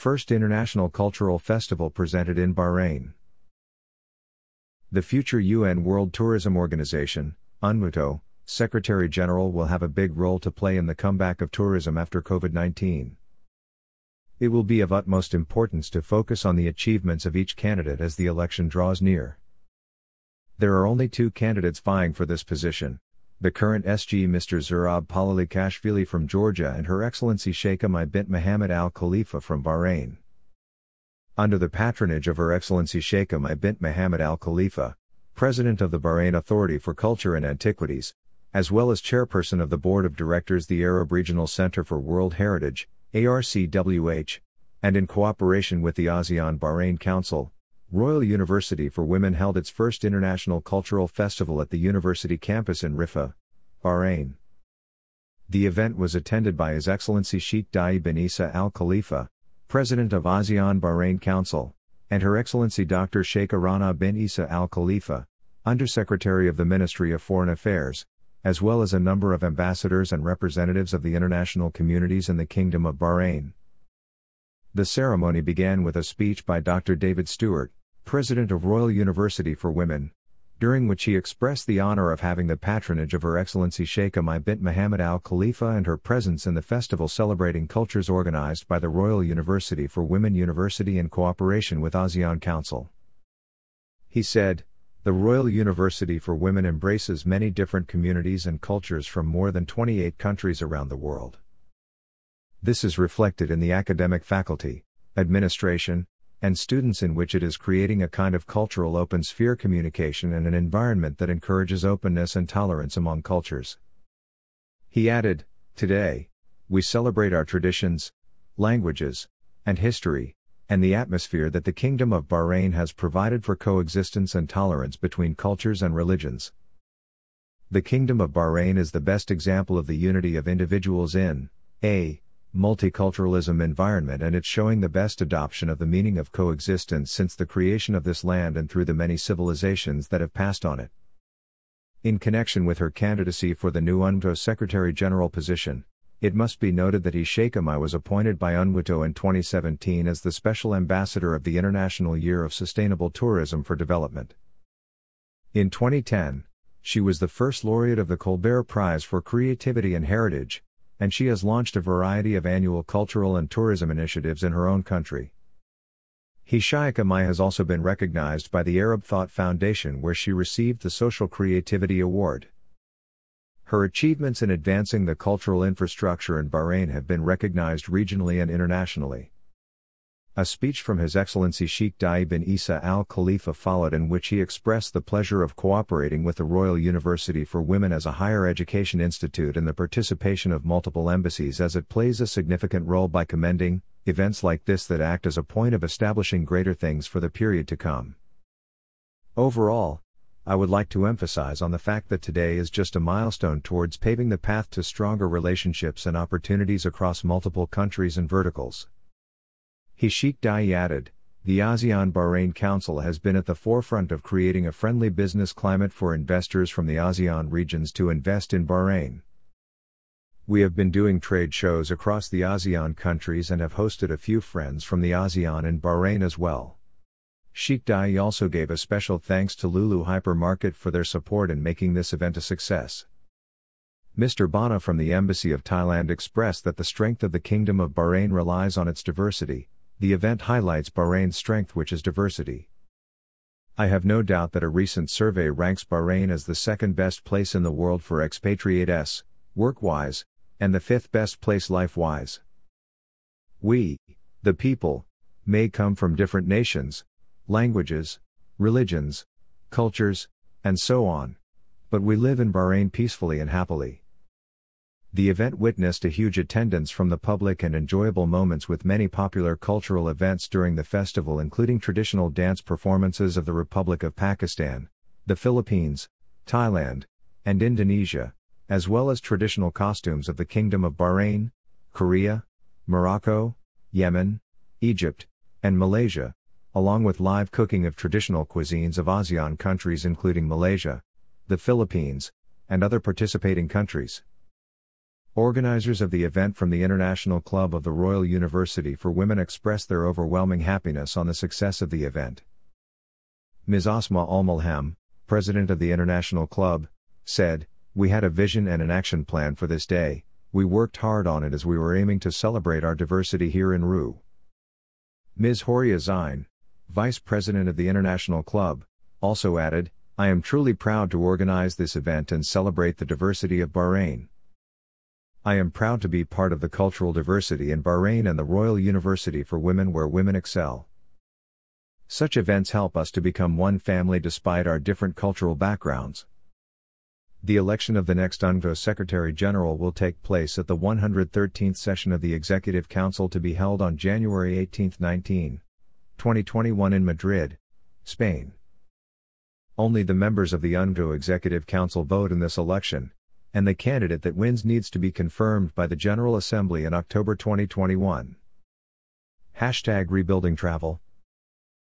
First International Cultural Festival presented in Bahrain. The future UN World Tourism Organization, UNWTO, Secretary General will have a big role to play in the comeback of tourism after COVID 19. It will be of utmost importance to focus on the achievements of each candidate as the election draws near. There are only two candidates vying for this position the current SG Mr. Zurab Kashvili from Georgia and Her Excellency Shaikha Mai bint Mohammed Al Khalifa from Bahrain. Under the patronage of Her Excellency Shaikha Mai bint Mohammed Al Khalifa, President of the Bahrain Authority for Culture and Antiquities, as well as chairperson of the board of directors the Arab Regional Center for World Heritage, ARCWH, and in cooperation with the ASEAN Bahrain Council, Royal University for Women held its first International Cultural Festival at the university campus in Riffa, Bahrain. The event was attended by His Excellency Sheikh Dai bin Isa Al Khalifa, President of ASEAN Bahrain Council, and Her Excellency Dr. Sheikh Rana bin Isa Al Khalifa, Undersecretary of the Ministry of Foreign Affairs, as well as a number of ambassadors and representatives of the international communities in the Kingdom of Bahrain. The ceremony began with a speech by Dr. David Stewart, President of Royal University for Women, during which he expressed the honor of having the patronage of Her Excellency Shaikha Mai bint Mohammed Al Khalifa and her presence in the festival celebrating cultures organized by the Royal University for Women University in cooperation with ASEAN Council. He said, the Royal University for Women embraces many different communities and cultures from more than 28 countries around the world. This is reflected in the academic faculty, administration, and students in which it is creating a kind of cultural open sphere communication and an environment that encourages openness and tolerance among cultures. He added, Today, we celebrate our traditions, languages, and history, and the atmosphere that the Kingdom of Bahrain has provided for coexistence and tolerance between cultures and religions. The Kingdom of Bahrain is the best example of the unity of individuals in a multiculturalism environment and it's showing the best adoption of the meaning of coexistence since the creation of this land and through the many civilizations that have passed on it. In connection with her candidacy for the new UNWTO Secretary General position, it must be noted that Shaikha Mai was appointed by UNWTO in 2017 as the Special Ambassador of the International Year of Sustainable Tourism for Development. In 2010, she was the first laureate of the Colbert Prize for Creativity and Heritage, and she has launched a variety of annual cultural and tourism initiatives in her own country. Shaikha Mai has also been recognized by the Arab Thought Foundation where she received the Social Creativity Award. Her achievements in advancing the cultural infrastructure in Bahrain have been recognized regionally and internationally. A speech from His Excellency Sheikh Dai bin Isa Al Khalifa followed, in which he expressed the pleasure of cooperating with the Royal University for Women as a higher education institute and the participation of multiple embassies as it plays a significant role by commending events like this that act as a point of establishing greater things for the period to come. Overall, I would like to emphasize on the fact that today is just a milestone towards paving the path to stronger relationships and opportunities across multiple countries and verticals. Hishik Dai added, the ASEAN Bahrain Council has been at the forefront of creating a friendly business climate for investors from the ASEAN regions to invest in Bahrain. We have been doing trade shows across the ASEAN countries and have hosted a few friends from the ASEAN in Bahrain as well. Sheikh Dai also gave a special thanks to Lulu Hypermarket for their support in making this event a success. Mr. Bana from the Embassy of Thailand expressed that the strength of the Kingdom of Bahrain relies on its diversity. The event highlights Bahrain's strength, which is diversity. I have no doubt that a recent survey ranks Bahrain as the second best place in the world for expatriates, work wise, and the fifth best place life wise. We, the people, may come from different nations, languages, religions, cultures, and so on. But we live in Bahrain peacefully and happily. The event witnessed a huge attendance from the public and enjoyable moments with many popular cultural events during the festival, including traditional dance performances of the Republic of Pakistan, the Philippines, Thailand, and Indonesia, as well as traditional costumes of the Kingdom of Bahrain, Korea, Morocco, Yemen, Egypt, and Malaysia, along with live cooking of traditional cuisines of ASEAN countries including Malaysia, the Philippines, and other participating countries. Organizers of the event from the International Club of the Royal University for Women expressed their overwhelming happiness on the success of the event. Ms. Asma Al president of the International Club, said, We had a vision and an action plan for this day, we worked hard on it as we were aiming to celebrate our diversity here in RU. Ms. Horia Zain, vice president of the International Club, also added, I am truly proud to organize this event and celebrate the diversity of Bahrain. I am proud to be part of the cultural diversity in Bahrain and the Royal University for Women where women excel. Such events help us to become one family despite our different cultural backgrounds. The election of the next UNWTO Secretary General will take place at the 113th session of the Executive Council to be held on January 18, 19, 2021 in Madrid, Spain. Only the members of the UNWTO Executive Council vote in this election, and the candidate that wins needs to be confirmed by the General Assembly in October 2021. Hashtag Rebuilding Travel